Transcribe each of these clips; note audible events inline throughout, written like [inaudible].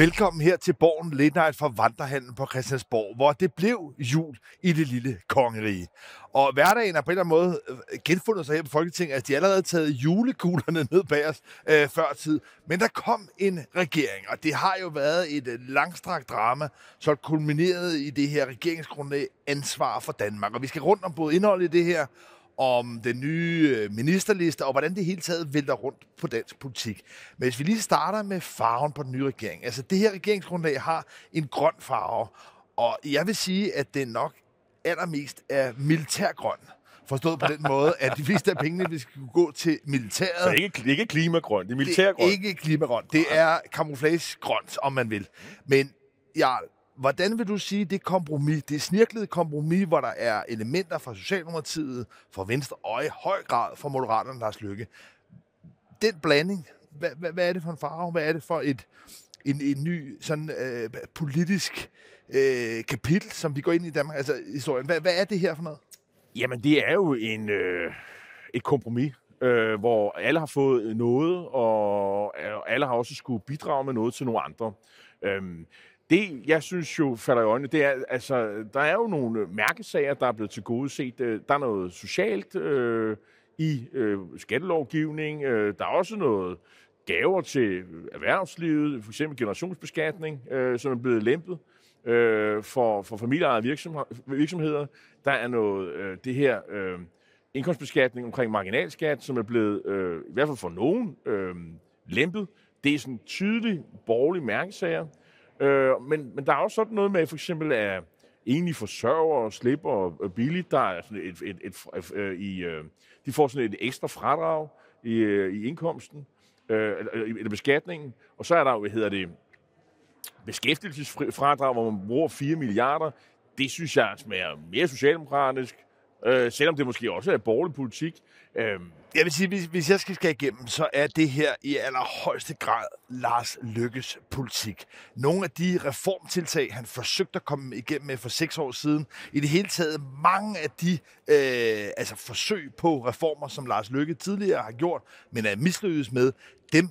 Velkommen her til Borgen Late Night fra Vandrehallen på Christiansborg, hvor det blev jul i det lille kongerige. Og hverdagen er på en eller anden måde øh, genfundet sig her på Folketinget, at de allerede taget julekuglerne ned bag os øh, før tid. Men der kom en regering, og det har jo været et øh, langstrakt drama, så kulmineret i det her regeringsgrundlag ansvar for Danmark. Og vi skal rundt om både indholdet i det her, om den nye øh, ministerliste, og hvordan det hele taget vælter rundt på dansk politik. Men hvis vi lige starter med farven på den nye regering. Altså, det her regeringsgrundlag har en grøn farve, og jeg vil sige, at det nok allermest er militærgrøn. Forstået på den måde, at de fleste af pengene vi skal gå til militæret. Så ikke, ikke klimagrønt, det er militærgrønt. Det er ikke klimagrønt. Det er camouflagegrønt, om man vil. Men jeg Hvordan vil du sige, det kompromis, det snirklede kompromis, hvor der er elementer fra Socialdemokratiet, fra Venstre og i høj grad fra Moderaterne, Lars Lykke. Den blanding, hvad, hvad, hvad er det for en farve? Hvad er det for et, en, en ny sådan, øh, politisk øh, kapitel, som vi går ind i Danmark, altså historien? Hvad, hvad er det her for noget? Jamen, det er jo en, øh, et kompromis, øh, hvor alle har fået noget, og øh, alle har også skulle bidrage med noget til nogle andre. Øhm, det, jeg synes jo falder i øjnene, det er, altså, der er jo nogle øh, mærkesager, der er blevet til gode set. Øh, der er noget socialt øh, i øh, skattelovgivning. Øh, der er også noget gaver til erhvervslivet, for eksempel generationsbeskatning, øh, som er blevet lempet øh, for, for familieejede virksomheder. Der er noget, øh, det her øh, indkomstbeskatning omkring marginalskat, som er blevet, øh, i hvert fald for nogen, øh, lempet. Det er sådan tydelig borgerlige mærkesager. Øh, men, men der er også sådan noget med, for eksempel, at enlige forsørger og slipper billigt. Der er sådan et, et, et, et, et, i, øh, de får sådan et ekstra fradrag i, øh, i indkomsten, øh, eller beskatningen. Og så er der jo, hvad hedder det, beskæftigelsesfradrag, hvor man bruger 4 milliarder. Det synes jeg smager mere socialdemokratisk, øh, selvom det måske også er borgerlig politik. Øh, jeg vil sige, hvis, hvis jeg skal skære igennem, så er det her i allerhøjeste grad Lars Lykkes politik. Nogle af de reformtiltag, han forsøgte at komme igennem med for seks år siden, i det hele taget mange af de øh, altså forsøg på reformer, som Lars Lykke tidligere har gjort, men er mislykkedes med, dem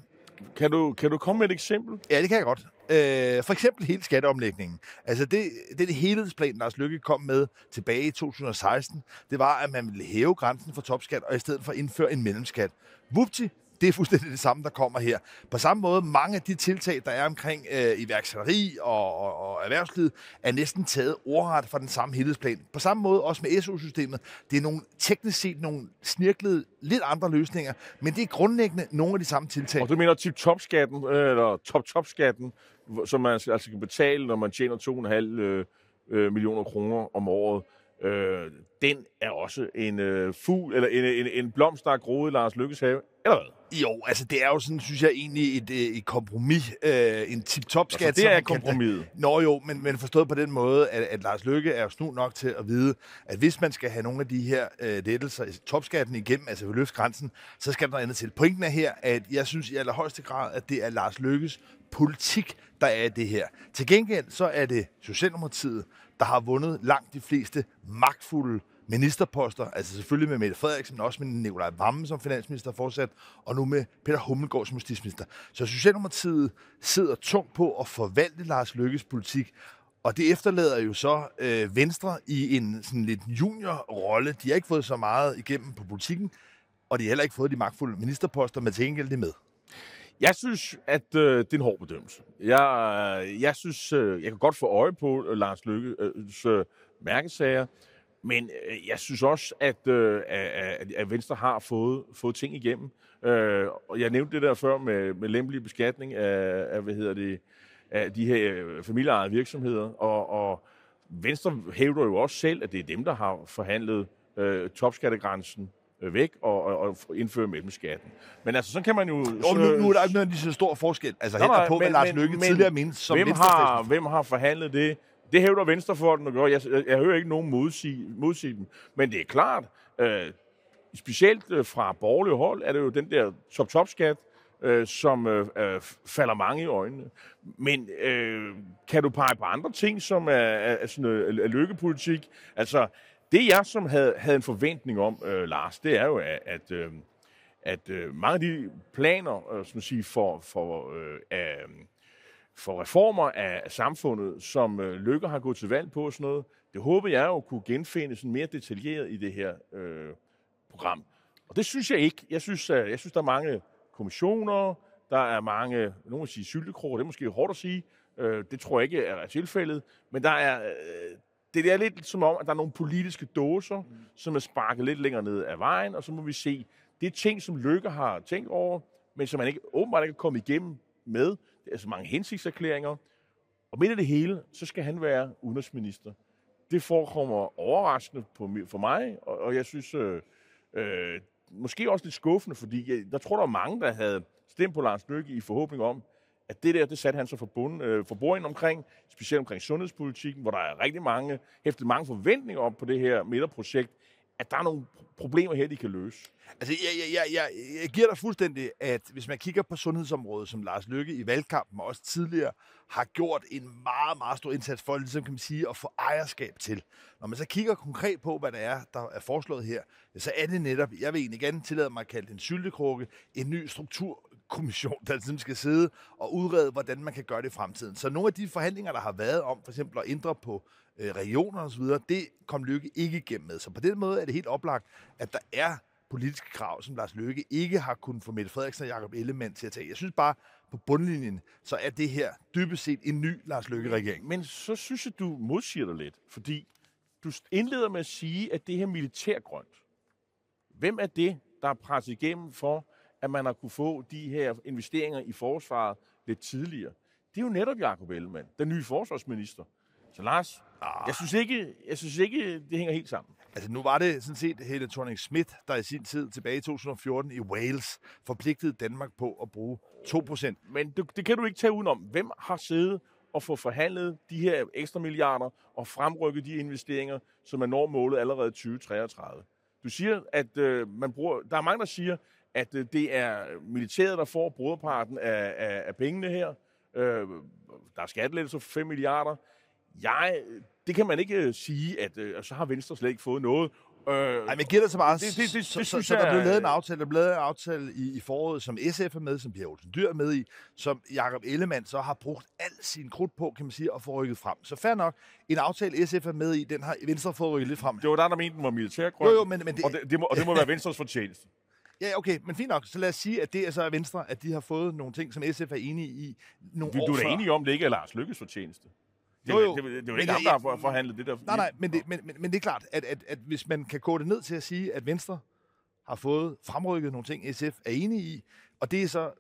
kan du, kan du komme med et eksempel? Ja, det kan jeg godt. Øh, for eksempel hele skatteomlægningen. Altså det, det, det helhedsplan, Lars Lykke kom med tilbage i 2016, det var, at man ville hæve grænsen for topskat, og i stedet for indføre en mellemskat. Vupti, det er fuldstændig det samme, der kommer her. På samme måde, mange af de tiltag, der er omkring øh, iværksætteri og, og, og erhvervslivet, er næsten taget ordret fra den samme helhedsplan. På samme måde også med SU-systemet. Det er nogle teknisk set nogle snirklede, lidt andre løsninger, men det er grundlæggende nogle af de samme tiltag. Og du mener tip-top-skatten, øh, eller top-top-skatten, som man altså kan betale, når man tjener 2,5 øh, øh, millioner kroner om året. Øh, den er også en øh, fugl, eller en, en, en blomst, der er groet i Lars Lykkes have, eller hvad? Jo, altså det er jo sådan, synes jeg egentlig, et, øh, et kompromis, øh, en tip-top-skat. Altså, det er kompromis. Nå jo, men, men forstået på den måde, at, at Lars Lykke er jo snu nok til at vide, at hvis man skal have nogle af de her øh, lettelser, altså topskatten igennem, altså ved løftgrænsen, så skal der noget andet til. Pointen er her, at jeg synes i allerhøjeste grad, at det er Lars Lykkes politik, der er i det her. Til gengæld så er det Socialdemokratiet, der har vundet langt de fleste magtfulde ministerposter, altså selvfølgelig med Mette Frederiksen, men også med Nikolaj Vammen som finansminister fortsat, og nu med Peter Hummelgaard som justitsminister. Så Socialdemokratiet sidder tungt på at forvalte Lars Lykkes politik, og det efterlader jo så øh, Venstre i en sådan lidt juniorrolle. De har ikke fået så meget igennem på politikken, og de har heller ikke fået de magtfulde ministerposter, men til gengæld det med. Jeg synes, at øh, det er en hård bedømmelse. Jeg, øh, jeg synes, øh, jeg kan godt få øje på øh, Lars Lykkes øh, øh, mærkesager, men øh, jeg synes også, at, øh, at, at Venstre har fået, fået ting igennem. Øh, og jeg nævnte det der før med, med lempelig beskatning af, af, hvad hedder det, af de her øh, familieejede virksomheder, og, og Venstre hævder jo også selv, at det er dem, der har forhandlet øh, topskattegrænsen væk og, og, og indføre mellemskatten. Men altså, så kan man jo... jo nu, nu er der ikke noget så stor forskel. Altså, nej, nej, på, hvad Lars Løkke men, tidligere mindst som hvem har, hvem har forhandlet det? Det hævder Venstrefolken at gøre. Jeg, jeg, jeg hører ikke nogen modsige, modsige dem. Men det er klart, øh, specielt øh, fra borgerlige hold, er det jo den der top-top-skat, øh, som øh, øh, falder mange i øjnene. Men øh, kan du pege på andre ting, som er, er, er sådan, øh, er lykkepolitik? Altså, det jeg som havde, havde en forventning om, øh, Lars, det er jo, at, at, øh, at øh, mange af de planer, øh, som siger, for, for, øh, for reformer af, af samfundet, som øh, Lykke har gået til valg på og sådan noget. Det håber jeg jo kunne genfinde sådan mere detaljeret i det her øh, program. Og det synes jeg ikke. Jeg synes, øh, jeg synes der er mange kommissioner, der er mange, nogen vil sige syltekroger, det er måske hårdt at sige, øh, det tror jeg ikke er tilfældet, men der er, øh, det er lidt som om, at der er nogle politiske dåser, mm. som er sparket lidt længere ned ad vejen, og så må vi se, det er ting, som Lykke har tænkt over, men som man ikke, åbenbart ikke er kommet igennem med. Det er så mange hensigtserklæringer. Og midt i det hele, så skal han være udenrigsminister. Det forekommer overraskende på, for mig, og, og jeg synes, øh, øh, måske også lidt skuffende, fordi jeg, der tror, der var mange, der havde stemt på Lars Løkke i forhåbning om, at det der, det satte han sig for, bund, øh, for bordet omkring, specielt omkring sundhedspolitikken, hvor der er rigtig mange, hæftet mange forventninger op på det her midterprojekt, at der er nogle problemer her, de kan løse. Altså, jeg, jeg, jeg, jeg giver dig fuldstændig, at hvis man kigger på sundhedsområdet, som Lars Lykke i valgkampen og også tidligere har gjort en meget, meget stor indsats for, ligesom kan man sige, at få ejerskab til. Når man så kigger konkret på, hvad der er, der er foreslået her, så er det netop, jeg vil egentlig gerne tillade mig at kalde det en syltekrukke, en ny struktur kommission, der ligesom skal sidde og udrede, hvordan man kan gøre det i fremtiden. Så nogle af de forhandlinger, der har været om for eksempel at ændre på øh, regioner osv., det kom Lykke ikke igennem med. Så på den måde er det helt oplagt, at der er politiske krav, som Lars Løkke ikke har kunnet få Mette Frederiksen og Jacob Ellemann til at tage. Jeg synes bare, på bundlinjen, så er det her dybest set en ny Lars Løkke-regering. Men så synes jeg, du modsiger dig lidt, fordi du indleder med at sige, at det her militærgrønt. Hvem er det, der er presset igennem for, at man har kunne få de her investeringer i forsvaret lidt tidligere? Det er jo netop Jacob Ellemann, den nye forsvarsminister. Så Lars, ah. jeg, synes ikke, jeg synes ikke, det hænger helt sammen. Altså nu var det sådan set Helle thorning Schmidt, der i sin tid tilbage i 2014 i Wales forpligtede Danmark på at bruge 2%. Men det, det kan du ikke tage udenom. Hvem har siddet og få forhandlet de her ekstra milliarder og fremrykket de investeringer, som er når målet allerede 2033? Du siger, at øh, man bruger, der er mange, der siger, at øh, det er militæret, der får broderparten af, af, af pengene her. Øh, der er skattelettelser for 5 milliarder. Jeg, det kan man ikke øh, sige, at øh, så har Venstre slet ikke fået noget. Øh, Ej, men giver det så meget. Det, det, det, så, det, så, så, der blev lavet en aftale, der blev lavet en aftale i, i foråret, som SF er med, som Pia Olsen Dyr er med i, som Jakob Ellemann så har brugt al sin krudt på, kan man sige, at få rykket frem. Så fair nok, en aftale SF er med i, den har Venstre fået rykket lidt frem. Det var der, der mente, den var militærgrøn. Jo, jo, men, men det, og, det, det, må, og det må [laughs] være Venstres fortjeneste. Ja, okay, men fint nok. Så lad os sige, at det er så Venstre, at de har fået nogle ting, som SF er enige i nogle du, år Du er da enig om, det ikke er Lars Lykkes fortjeneste. Det, jo, jo. det, det, det, det er jo ikke ham, der har forhandlet det der. Nej, nej, men det, men, men, men det er klart, at, at, at hvis man kan gå det ned til at sige, at Venstre har fået fremrykket nogle ting, SF er enige i, og det er så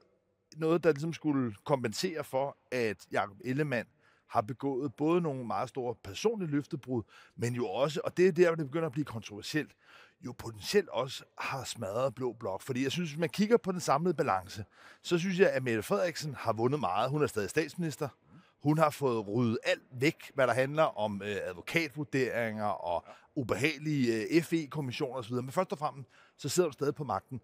noget, der ligesom skulle kompensere for, at Jacob Ellemann har begået både nogle meget store personlige løftebrud, men jo også, og det er der, hvor det begynder at blive kontroversielt, jo potentielt også har smadret Blå Blok. Fordi jeg synes, hvis man kigger på den samlede balance, så synes jeg, at Mette Frederiksen har vundet meget. Hun er stadig statsminister. Hun har fået ryddet alt væk, hvad der handler om øh, advokatvurderinger og ubehagelige øh, FE-kommissioner osv. Men først og fremmest, så sidder hun stadig på magten.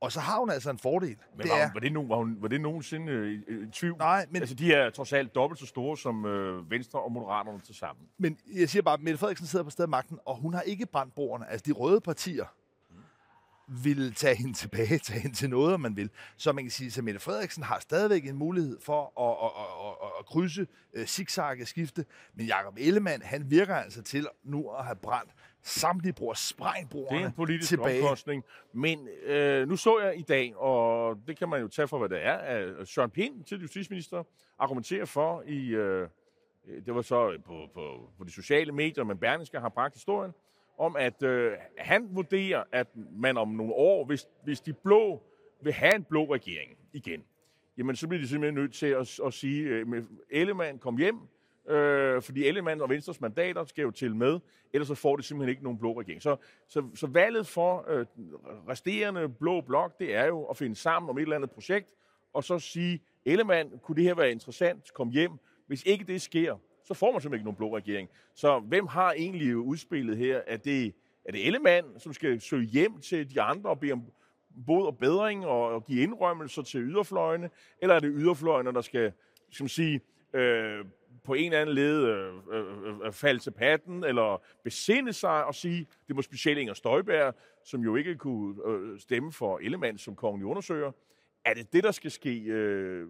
Og så har hun altså en fordel. Men det var, er, var, det, no, var, hun, var det nogensinde øh, i tvivl? Nej, men... Altså, de er trods alt dobbelt så store som øh, Venstre og Moderaterne til sammen. Men jeg siger bare, at Mette Frederiksen sidder på stedet magten, og hun har ikke brændt bordene. Altså, de røde partier vil tage hende tilbage, [laughs] tage hende til noget, om man vil. Så man kan sige, at Mette Frederiksen har stadigvæk en mulighed for at, at, at, at, at krydse øh, zigzag skifte, men Jakob Ellemann, han virker altså til nu at have brændt samtlige bror, sprængbrugerne Det er en politisk tilbage. omkostning. Men øh, nu så jeg i dag, og det kan man jo tage for, hvad det er, at Søren Pind til justitsminister argumenterer for i... Øh, det var så på, på, på de sociale medier, men Berlingske har bragt historien, om at øh, han vurderer, at man om nogle år, hvis, hvis de blå vil have en blå regering igen, jamen så bliver de simpelthen nødt til at, at sige, øh, Ellemann kom hjem, øh, fordi Ellemann og Venstres mandater skal jo til med, ellers så får det simpelthen ikke nogen blå regering. Så, så, så valget for øh, resterende blå blok, det er jo at finde sammen om et eller andet projekt, og så sige, Ellemann, kunne det her være interessant, kom hjem. Hvis ikke det sker, så får man simpelthen ikke nogen blå regering. Så hvem har egentlig udspillet her? Er det, er det Ellemann, som skal søge hjem til de andre og bede om bod og bedring og, give indrømmelser til yderfløjene? Eller er det yderfløjene, der skal, som sige, øh, på en eller anden led øh, øh, øh, falde til patten, eller besinde sig og sige, det må specielt Inger Støjberg, som jo ikke kunne øh, stemme for Ellemann som kongen undersøger. Er det det, der skal ske? Øh,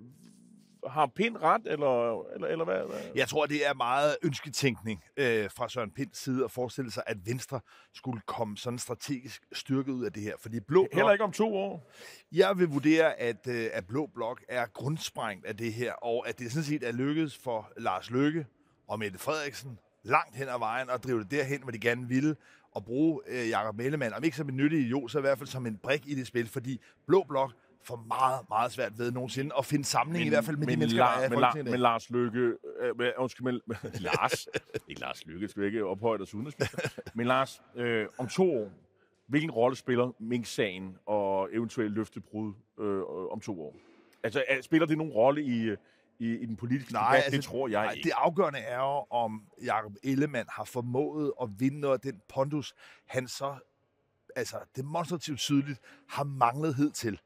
har Pind ret, eller, eller, eller hvad, hvad? Jeg tror, det er meget ønsketænkning øh, fra Søren Pinds side at forestille sig, at Venstre skulle komme sådan strategisk styrket ud af det her. Fordi Blå Blok, Heller ikke om to år. Jeg vil vurdere, at, øh, at Blå Blok er grundsprængt af det her, og at det sådan set er lykkedes for Lars Løkke og Mette Frederiksen langt hen ad vejen og drive det derhen, hvor de gerne ville, og bruge øh, Jakob Ellemann, om ikke som en nyttig idiot, så i hvert fald som en brik i det spil, fordi Blå Blok får meget, meget svært ved nogensinde at finde samling, men, i hvert fald med de mennesker, La- der er i men, La- men Lars Lykke, øh, men, undskyld, [laughs] men, Lars, ikke Lars Lykke, skal vi ikke ophøje os udenrigsminister. [laughs] men Lars, øh, om to år, hvilken rolle spiller Mink-sagen og eventuelt løftebrud øh, om to år? Altså, er, spiller det nogen rolle i, øh, i, i den politiske Nej, debat? altså, det tror jeg nej, ikke. Det afgørende er jo, om Jakob Ellemann har formået at vinde noget af den pondus, han så altså, demonstrativt tydeligt har manglet hed til.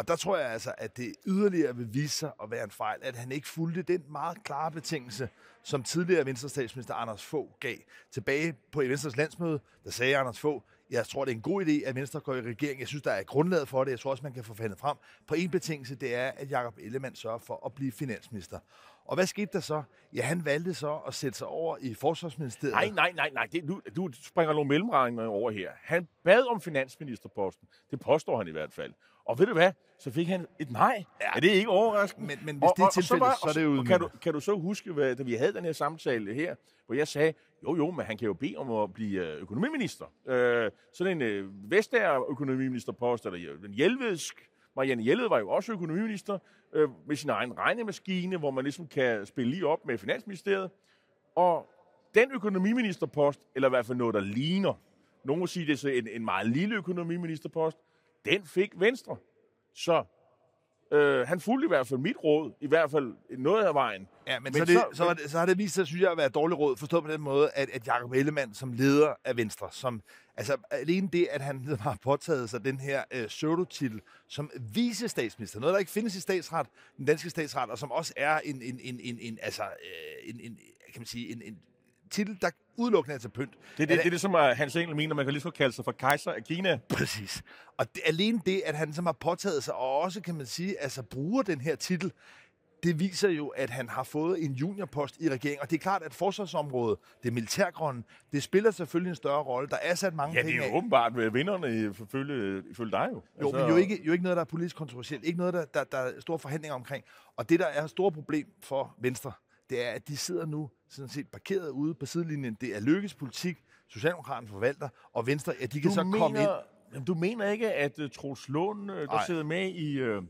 Og der tror jeg altså, at det yderligere vil vise sig at være en fejl, at han ikke fulgte den meget klare betingelse, som tidligere Venstre statsminister Anders Fogh gav. Tilbage på Venstres landsmøde, der sagde Anders Fogh, jeg tror, det er en god idé, at Venstre går i regering. Jeg synes, der er grundlaget for det. Jeg tror også, man kan få fandet frem. På en betingelse, det er, at Jakob Ellemann sørger for at blive finansminister. Og hvad skete der så? Ja, han valgte så at sætte sig over i Forsvarsministeriet. Nej, nej, nej, nej. Det, du, du springer nogle mellemregninger over her. Han bad om finansministerposten. Det påstår han i hvert fald. Og ved du hvad? Så fik han et nej. Ja. Er det ikke overraskende? Men, men hvis det er tilfældet, så, er det og kan, du, kan du så huske, hvad, da vi havde den her samtale her, hvor jeg sagde, jo jo, men han kan jo bede om at blive øh, økonomiminister. Øh, sådan en øh, Vestager økonomiministerpost, eller den Hjelvedsk, Marianne Hjelved var jo også økonomiminister, øh, med sin egen regnemaskine, hvor man ligesom kan spille lige op med Finansministeriet. Og den økonomiministerpost, eller i hvert fald noget, der ligner, nogen må sige, det er så en, en meget lille økonomiministerpost, den fik Venstre. Så øh, han fulgte i hvert fald mit råd, i hvert fald noget af vejen. Ja, men, Men så, det, så- så, det, så har det vist sig, synes jeg, at være et dårligt råd. Forstået på den måde, at, at Jacob Ellemann som leder af Venstre, som, altså alene det, at han [laughs] har påtaget sig den her øh, pseudotitel som vicestatsminister, noget, der ikke findes i statsret, den danske statsret, og som også er en, en, en, en, en altså, øh, en, en, kan man sige, en, en titel, der udelukkende er til pynt. Det er det, det, er det som Hans Engel mener, man kan lige så kalde sig for kejser af Kina. Præcis. Og det, alene det, at han som har påtaget sig, og også kan man sige, altså bruger den her titel, det viser jo, at han har fået en juniorpost i regeringen. Og det er klart, at forsvarsområdet, det militærgrønne, det spiller selvfølgelig en større rolle. Der er sat mange Ja, det penge er jo åbenbart ved vinderne ifølge, ifølge dig jo. Jo, men jo ikke, jo ikke noget, der er politisk kontroversielt. Ikke noget, der, der, der er store forhandlinger omkring. Og det, der er et stort problem for Venstre, det er, at de sidder nu sådan set parkeret ude på sidelinjen. Det er lykkes politik, Socialdemokraterne forvalter, og Venstre, ja, de kan Du så komme ind. mener, jamen, du mener ikke, at uh, Troels Lund, uh, der sidder med i, uh,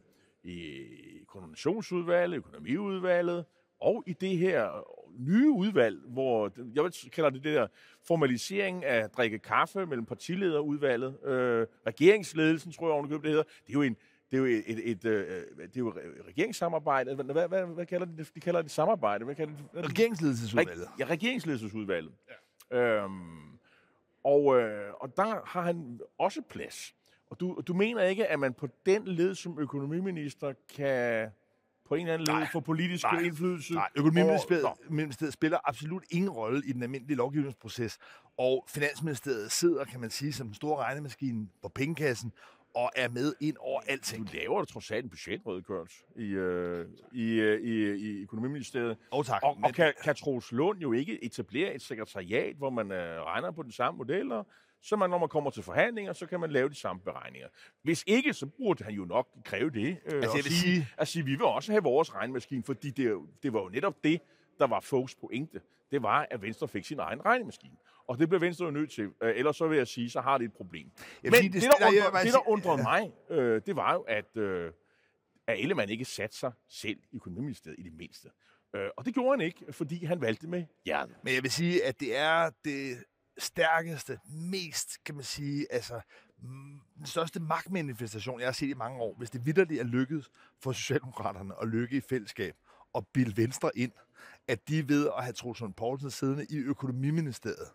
i koordinationsudvalget, økonomiudvalget, og i det her nye udvalg, hvor jeg kalder det det der formalisering af at drikke kaffe mellem partilederudvalget, øh, regeringsledelsen, tror jeg ovenikøbet, det hedder. Det er jo en det er jo et, et, et, øh, det er jo et regeringssamarbejde. Hvad, hvad, hvad, hvad kalder de det? De kalder det samarbejde. Hvad kalder de, Regeringsledelsesudvalget. Ja, regeringsledelsesudvalget. Ja. Øhm, og, øh, og der har han også plads. Og du, du mener ikke, at man på den led som økonomiminister kan på en eller anden led få politisk Nej. indflydelse? Nej, økonomiministeriet spiller absolut ingen rolle i den almindelige lovgivningsproces. Og Finansministeriet sidder, kan man sige, som en stor regnemaskine på pengekassen og er med ind over alting. Du laver trods alt en budgetrødgørelse i, øh, i, øh, i, i økonomiministeriet. Og tak. Og, men- og kan, kan Troels Lund jo ikke etablere et sekretariat, hvor man øh, regner på den samme modeller, så man, når man kommer til forhandlinger, så kan man lave de samme beregninger. Hvis ikke, så burde han jo nok kræve det. Øh, Altså, jeg vil sige, at sige, vi vil også have vores regnemaskine, fordi det, det var jo netop det, der var folks pointe. Det var, at Venstre fik sin egen regnemaskine. Og det bliver Venstre jo nødt til. Øh, ellers så vil jeg sige, så har det et problem. Vil Men det, det der stiller- jeg det, der undrede mig, øh, det var jo, at, øh, at Ellemann ikke satte sig selv i økonomiministeriet i det mindste. Øh, og det gjorde han ikke, fordi han valgte med hjertet. Men jeg vil sige, at det er det stærkeste, mest, kan man sige, altså den største magtmanifestation, jeg har set i mange år, hvis det vidderligt er lykkedes for Socialdemokraterne at lykke i fællesskab og bilde Venstre ind, at de ved at have Troels Lund Poulsen siddende i økonomiministeriet,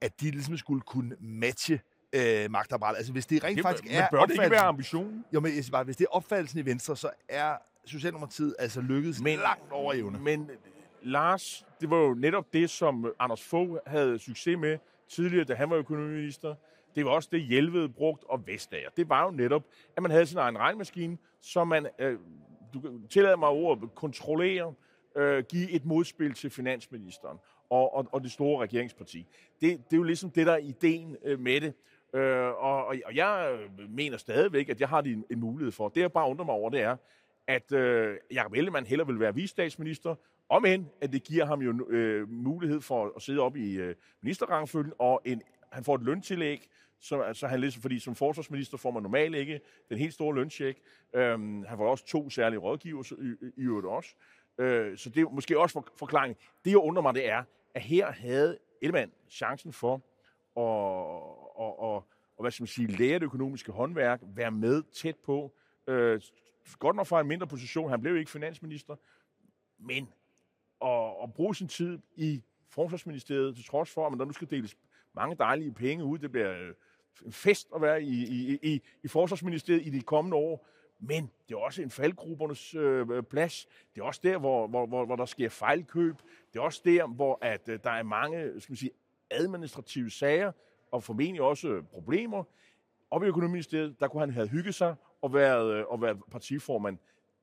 at de ligesom skulle kunne matche øh, magtapparatet. Altså hvis det rent Det, faktisk men er bør det ikke være ambitionen? Jo, men jeg bare, hvis det er opfattelsen i Venstre, så er Socialdemokratiet altså lykkedes men, langt over evne. Men øh, Lars, det var jo netop det, som Anders Fogh havde succes med tidligere, da han var økonomiminister. Det var også det, Hjelved brugt og Vestager. Det var jo netop, at man havde sin egen regnmaskine, så man øh, du tillader mig ordet, kontrollere, øh, give et modspil til finansministeren og, og, og det store regeringsparti. Det, det er jo ligesom det, der er ideen øh, med det. Øh, og, og jeg øh, mener stadigvæk, at jeg har en, en mulighed for. Det, jeg bare undrer mig over, det er, at øh, Jacob Ellemann heller vil være visestatsminister, om end, at det giver ham jo øh, mulighed for at sidde op i øh, ministerrangfølgen, og en, han får et løntillæg, så, altså han ligesom, fordi som forsvarsminister får man normalt ikke den helt store løncheck. Øhm, han får også to særlige rådgiver i, i øvrigt også. Øh, så det er måske også for, forklaring. Det, jeg undrer mig, det er, at her havde Ellemann chancen for at, og, og, og hvad skal man sige, lære det økonomiske håndværk, være med tæt på. Øh, godt nok fra en mindre position, han blev ikke finansminister, men at, at bruge sin tid i forsvarsministeriet, til trods for, at man der nu skal deles mange dejlige penge ud. Det bliver øh, en fest at være i, i, i, i forsvarsministeriet i de kommende år. Men det er også en faldgruppernes øh, øh, plads. Det er også der, hvor, hvor, hvor, hvor der sker fejlkøb. Det er også der, hvor at, øh, der er mange skal man sige, administrative sager, og formentlig også problemer. Og i økonomiministeriet, der kunne han have hygget sig og været, øh, og været partiformand.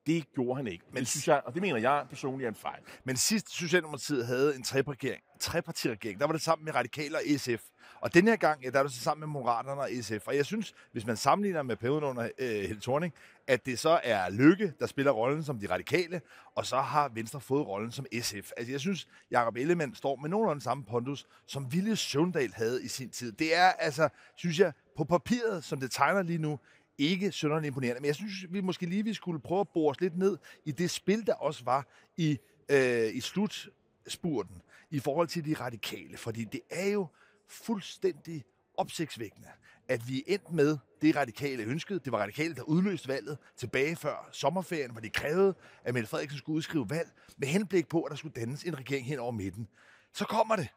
Det gjorde han ikke. Men det synes jeg, og det mener jeg personligt er en fejl. Men sidst Socialdemokratiet havde en trepartiregering, trepartiregering, der var det sammen med Radikale og SF. Og den her gang, ja, der er det så sammen med Moderaterne og SF. Og jeg synes, hvis man sammenligner med perioden under øh, Helle Thorning, at det så er Lykke, der spiller rollen som de radikale, og så har Venstre fået rollen som SF. Altså jeg synes, Jacob Ellemann står med nogenlunde samme pondus, som Ville Søvndal havde i sin tid. Det er altså, synes jeg, på papiret, som det tegner lige nu, ikke sønderligt imponerende. Men jeg synes, vi måske lige vi skulle prøve at bore os lidt ned i det spil, der også var i, øh, i slutspurten i forhold til de radikale. Fordi det er jo fuldstændig opsigtsvækkende, at vi endte med det radikale ønskede. Det var radikale, der udløste valget tilbage før sommerferien, hvor de krævede, at Mette Frederiksen skulle udskrive valg med henblik på, at der skulle dannes en regering hen over midten. Så kommer det.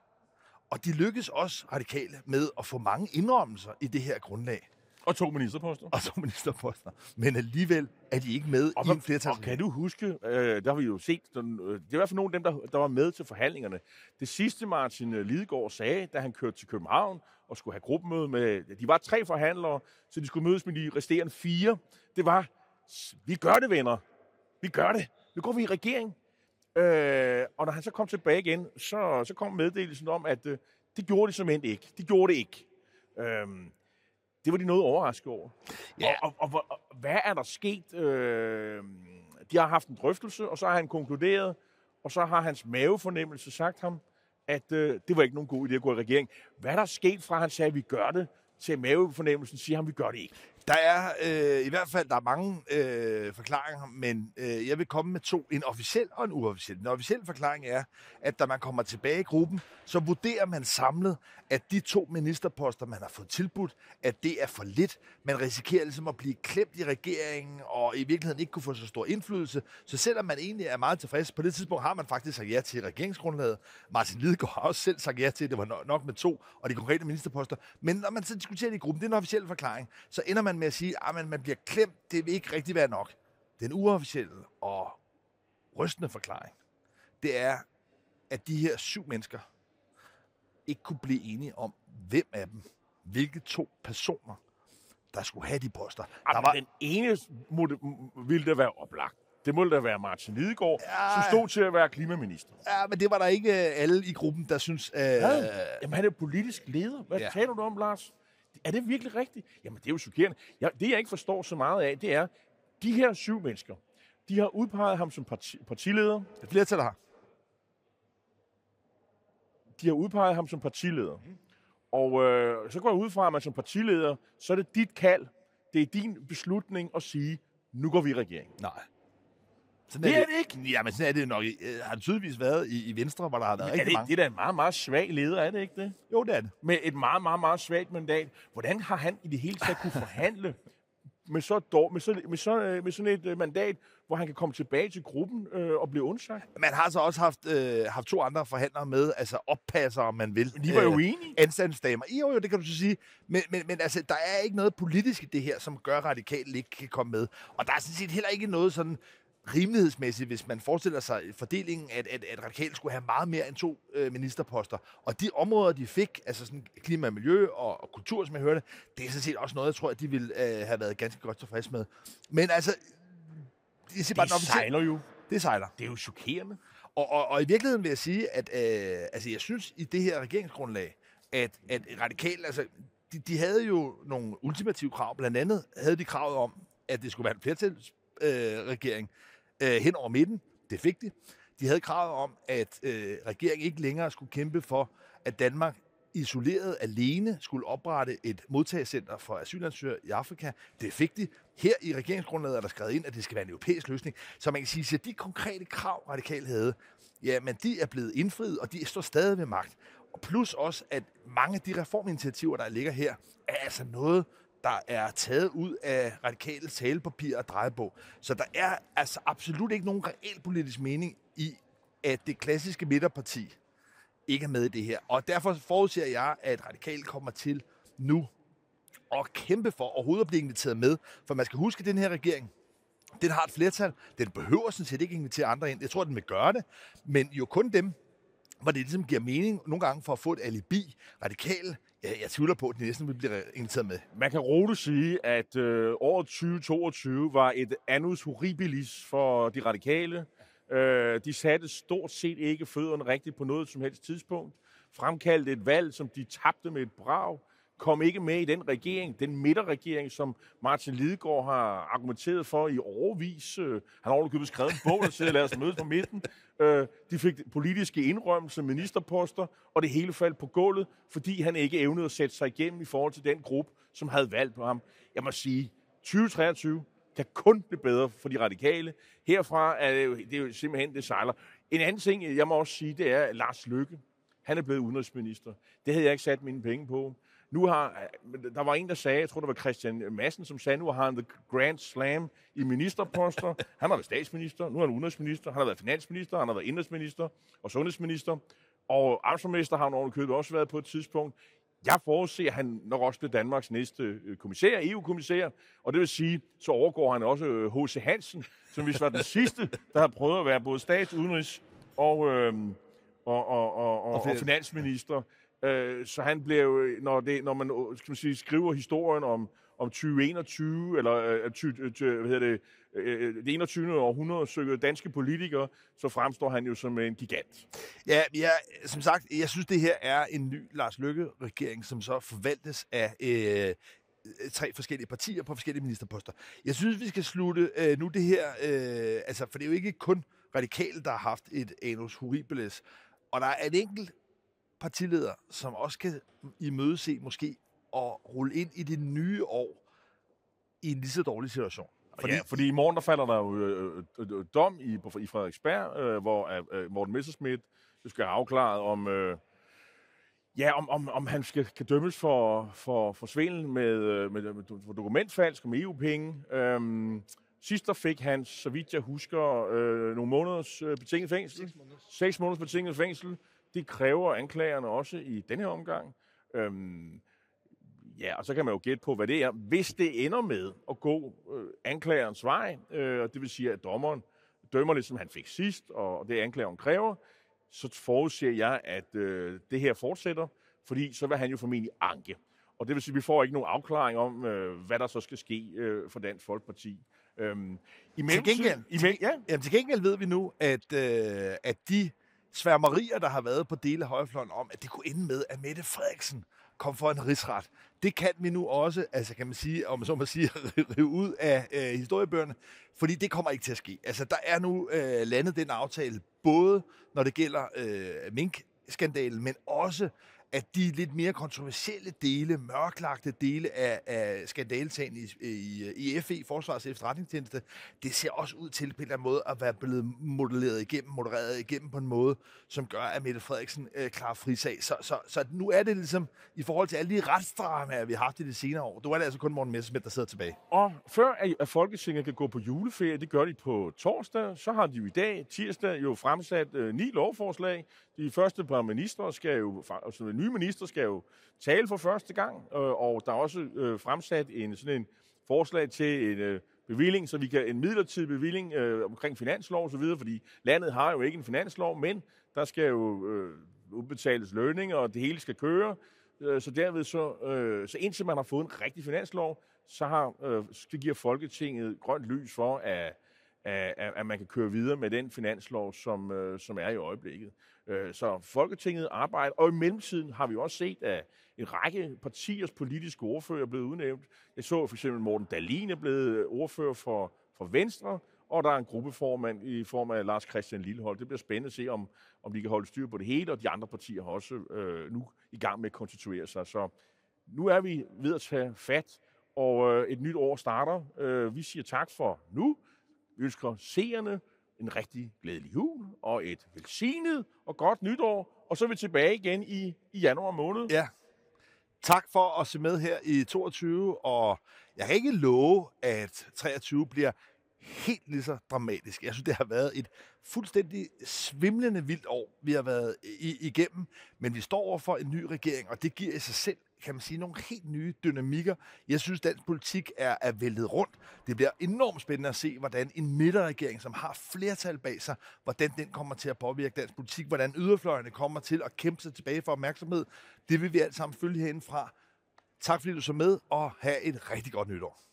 Og de lykkedes også radikale med at få mange indrømmelser i det her grundlag. Og to ministerposter. Og to ministerposter. Men alligevel er de ikke med og, i en flertal. Og kan du huske, øh, der har vi jo set, den, øh, det er i hvert fald nogle af dem, der, der var med til forhandlingerne. Det sidste Martin øh, Lidegaard sagde, da han kørte til København og skulle have gruppemøde med, de var tre forhandlere, så de skulle mødes med de resterende fire. Det var, vi gør det, venner. Vi gør det. Nu går vi i regering. Øh, og når han så kom tilbage igen, så, så kom meddelelsen om, at øh, det gjorde de simpelthen ikke. De gjorde det ikke. Øh, det var de noget overrasket over. Ja. Og, og, og, og hvad er der sket? Øh, de har haft en drøftelse, og så har han konkluderet, og så har hans mavefornemmelse sagt ham, at øh, det var ikke nogen god idé at gå i regering. Hvad er der sket fra, han sagde, at vi gør det, til mavefornemmelsen siger at vi gør det ikke? Der er øh, i hvert fald der er mange øh, forklaringer, men øh, jeg vil komme med to. En officiel og en uofficiel. Den officielle forklaring er, at da man kommer tilbage i gruppen, så vurderer man samlet, at de to ministerposter, man har fået tilbudt, at det er for lidt. Man risikerer ligesom at blive klemt i regeringen, og i virkeligheden ikke kunne få så stor indflydelse. Så selvom man egentlig er meget tilfreds, på det tidspunkt har man faktisk sagt ja til regeringsgrundlaget. Martin Lidegaard har også selv sagt ja til, at det var nok med to, og de konkrete ministerposter. Men når man så diskuterer det i gruppen, det er en officiel forklaring, så ender man med at sige, at man bliver klemt, det vil ikke rigtig være nok. Den uofficielle og rystende forklaring, det er, at de her syv mennesker ikke kunne blive enige om, hvem af dem, hvilke to personer, der skulle have de poster. Der var... Den ene måtte, ville det være oplagt. Det må da være Martin Lidegaard, ja, som stod til at være klimaminister. Ja, men det var der ikke alle i gruppen, der synes... Øh... Ja. Jamen, han er politisk leder. Hvad ja. taler du om, Lars? Er det virkelig rigtigt? Jamen, det er jo chokerende. Jeg, det, jeg ikke forstår så meget af, det er, de her syv mennesker, de har udpeget ham som parti, partileder. Det flertal, der har. De har udpeget ham som partileder. Mm. Og øh, så går jeg ud fra, at man som partileder, så er det dit kald, det er din beslutning at sige, nu går vi i regering. Nej. Sådan det er, det, det ikke. Ja, men sådan er det nok. Har det tydeligvis været i, i Venstre, hvor der har været ja, rigtig det, mange. Det er da en meget, meget svag leder, er det ikke det? Jo, det er det. Med et meget, meget, meget svagt mandat. Hvordan har han i det hele taget kunne forhandle [laughs] med, så dår, med, så, med, så, øh, med sådan et øh, mandat, hvor han kan komme tilbage til gruppen øh, og blive undsagt? Man har så også haft, øh, haft to andre forhandlere med, altså oppasser, om man vil. De var jo øh, enige. Anstandsdamer. Jo, jo, det kan du så sige. Men, men, men altså, der er ikke noget politisk i det her, som gør radikalt ikke kan komme med. Og der er sådan set heller ikke noget sådan rimelighedsmæssigt, hvis man forestiller sig fordelingen, at, at, at radikale skulle have meget mere end to øh, ministerposter. Og de områder, de fik, altså sådan klima og miljø og, og kultur, som jeg hørte, det er sådan set også noget, jeg tror, at de ville øh, have været ganske godt tilfreds med. Men altså, det, siger bare, Det sejler jo. det sejler. Det er jo chokerende. Og, og, og i virkeligheden vil jeg sige, at øh, altså, jeg synes i det her regeringsgrundlag, at, at radikale, altså, de, de havde jo nogle ultimative krav. Blandt andet havde de kravet om, at det skulle være en flertalsregering øh, regering, øh, hen over midten. Det fik de. De havde kravet om, at øh, regeringen ikke længere skulle kæmpe for, at Danmark isoleret alene skulle oprette et modtagelsescenter for asylansøgere i Afrika. Det fik de. Her i regeringsgrundlaget er der skrevet ind, at det skal være en europæisk løsning. Så man kan sige, at de konkrete krav, Radikal havde, ja, men de er blevet indfriet, og de står stadig ved magt. Og plus også, at mange af de reforminitiativer, der ligger her, er altså noget, der er taget ud af radikale talepapir og drejebog. Så der er altså absolut ikke nogen reel politisk mening i, at det klassiske midterparti ikke er med i det her. Og derfor forudser jeg, at radikale kommer til nu at kæmpe for overhovedet at blive inviteret med. For man skal huske, at den her regering, den har et flertal. Den behøver sådan set ikke invitere andre ind. Jeg tror, den vil gøre det. Men jo kun dem, hvor det ligesom giver mening nogle gange for at få et alibi. Radikale, jeg, jeg tvivler på, at de næsten vil blive inviteret med. Man kan roligt sige, at øh, året 2022 var et annus horribilis for de radikale. Øh, de satte stort set ikke fødderne rigtigt på noget som helst tidspunkt. Fremkaldte et valg, som de tabte med et brag. Kom ikke med i den regering, den midterregering, som Martin Lidegaard har argumenteret for i overvis. Øh, han har overkøbet skrevet en bog, der siger, lad os mødes på midten. Øh, de fik politiske indrømmelser, ministerposter, og det hele faldt på gulvet, fordi han ikke evnede at sætte sig igennem i forhold til den gruppe, som havde valgt på ham. Jeg må sige, 2023 kan kun blive bedre for de radikale. Herfra er det jo, det er jo simpelthen, det sejler. En anden ting, jeg må også sige, det er, at Lars Lykke. han er blevet udenrigsminister. Det havde jeg ikke sat mine penge på. Nu har, der var en, der sagde, jeg tror, det var Christian Madsen, som sagde, nu har han the grand slam i ministerposter. [laughs] Han har været statsminister, nu er han udenrigsminister, han har været finansminister, han har været indrigsminister og sundhedsminister. Og amtsborgmester har han ovenikøbet også været på et tidspunkt. Jeg forudser, at han nok også bliver Danmarks næste øh, kommissær, EU-kommissær, og det vil sige, så overgår han også H.C. Hansen, som hvis var den [laughs] sidste, der har prøvet at være både stats-, udenrigs- og, øh, og, og, og, og, og finansminister. Øh, så han blev, øh, når, det, når man øh, skal man sige, skriver historien om, om 2021, eller øh, 20, øh, øh, hvad hedder det, øh, det 21. århundrede søger danske politikere, så fremstår han jo som en gigant. Ja, ja, som sagt, jeg synes, det her er en ny Lars Løkke-regering, som så forvaltes af øh, tre forskellige partier på forskellige ministerposter. Jeg synes, vi skal slutte øh, nu det her, øh, altså, for det er jo ikke kun radikale, der har haft et anus horribilis, og der er en enkelt partileder, som også kan imødese måske at rulle ind i det nye år i en lige så dårlig situation. Fordi, ja, fordi i morgen der falder der jo øh, øh, dom i, i Frederiksberg, øh, hvor øh, Morten Messerschmidt skal have afklaret om, øh, ja, om, om, om han skal, kan dømmes for, for, for svindel med, øh, med, med dokumentfalsk og med EU-penge. Øhm, sidst der fik han, så vidt jeg husker, øh, nogle måneders øh, betinget fængsel. Seks måneders. Seks måneders betinget fængsel. Det kræver anklagerne også i denne her omgang. Øhm, Ja, og så kan man jo gætte på, hvad det er. Hvis det ender med at gå øh, anklagerens vej, øh, og det vil sige, at dommeren dømmer det, som han fik sidst, og det anklageren kræver, så forudser jeg, at øh, det her fortsætter, fordi så vil han jo formentlig anke. Og det vil sige, at vi får ikke nogen afklaring om, øh, hvad der så skal ske øh, for Dansk Folkeparti. Øhm, i til gengæld, mell- ja. jamen, til gengæld ved vi nu, at, øh, at de sværmerier, der har været på dele af højrefløjen om, at det kunne ende med, at Mette Frederiksen kom for en rigsret. Det kan vi nu også, altså kan man sige, om så må sige, [laughs] rive ud af øh, historiebøgerne, fordi det kommer ikke til at ske. Altså, der er nu øh, landet den aftale, både når det gælder øh, mink-skandalen, men også at de lidt mere kontroversielle dele, mørklagte dele af, af skandaletagen i, i, i FE, Forsvars Efterretningstjeneste, det ser også ud til på en eller anden måde at være blevet modelleret igennem, modereret igennem på en måde, som gør, at Mette Frederiksen øh, klarer frisag. Så, så, så nu er det ligesom, i forhold til alle de retsdramaer, vi har haft i de senere år, du er det altså kun Morten Messersmith, der sidder tilbage. Og før at Folketinget kan gå på juleferie, det gør de på torsdag, så har de jo i dag, tirsdag, jo fremsat øh, ni lovforslag. De første par ministre skal jo, altså nye minister skal jo tale for første gang, øh, og der er også øh, fremsat en sådan en forslag til en øh, bevilling, så vi kan en midlertidig bevilling øh, omkring finanslov og så videre, fordi landet har jo ikke en finanslov, men der skal jo øh, udbetales lønninger, og det hele skal køre. Øh, så derved så, øh, så indtil man har fået en rigtig finanslov, så har, øh, så giver Folketinget grønt lys for, at at, at, man kan køre videre med den finanslov, som, øh, som er i øjeblikket. Øh, så Folketinget arbejder, og i mellemtiden har vi også set, at en række partiers politiske ordfører er blevet udnævnt. Jeg så for eksempel Morten Dalin er blevet øh, ordfører for, for Venstre, og der er en gruppeformand i form af Lars Christian Lillehold. Det bliver spændende at se, om, om de kan holde styr på det hele, og de andre partier har også øh, nu i gang med at konstituere sig. Så nu er vi ved at tage fat, og øh, et nyt år starter. Øh, vi siger tak for nu. Vi ønsker seerne en rigtig glædelig jul og et velsignet og godt nytår. Og så er vi tilbage igen i, i januar måned. Ja. Tak for at se med her i 22, og jeg kan ikke love, at 23 bliver helt lige så dramatisk. Jeg synes, det har været et fuldstændig svimlende vildt år, vi har været i, igennem, men vi står over for en ny regering, og det giver i sig selv kan man sige, nogle helt nye dynamikker. Jeg synes, dansk politik er, er væltet rundt. Det bliver enormt spændende at se, hvordan en midterregering, som har flertal bag sig, hvordan den kommer til at påvirke dansk politik, hvordan yderfløjene kommer til at kæmpe sig tilbage for opmærksomhed. Det vil vi alt sammen følge herindefra. Tak fordi du så med, og have et rigtig godt nytår.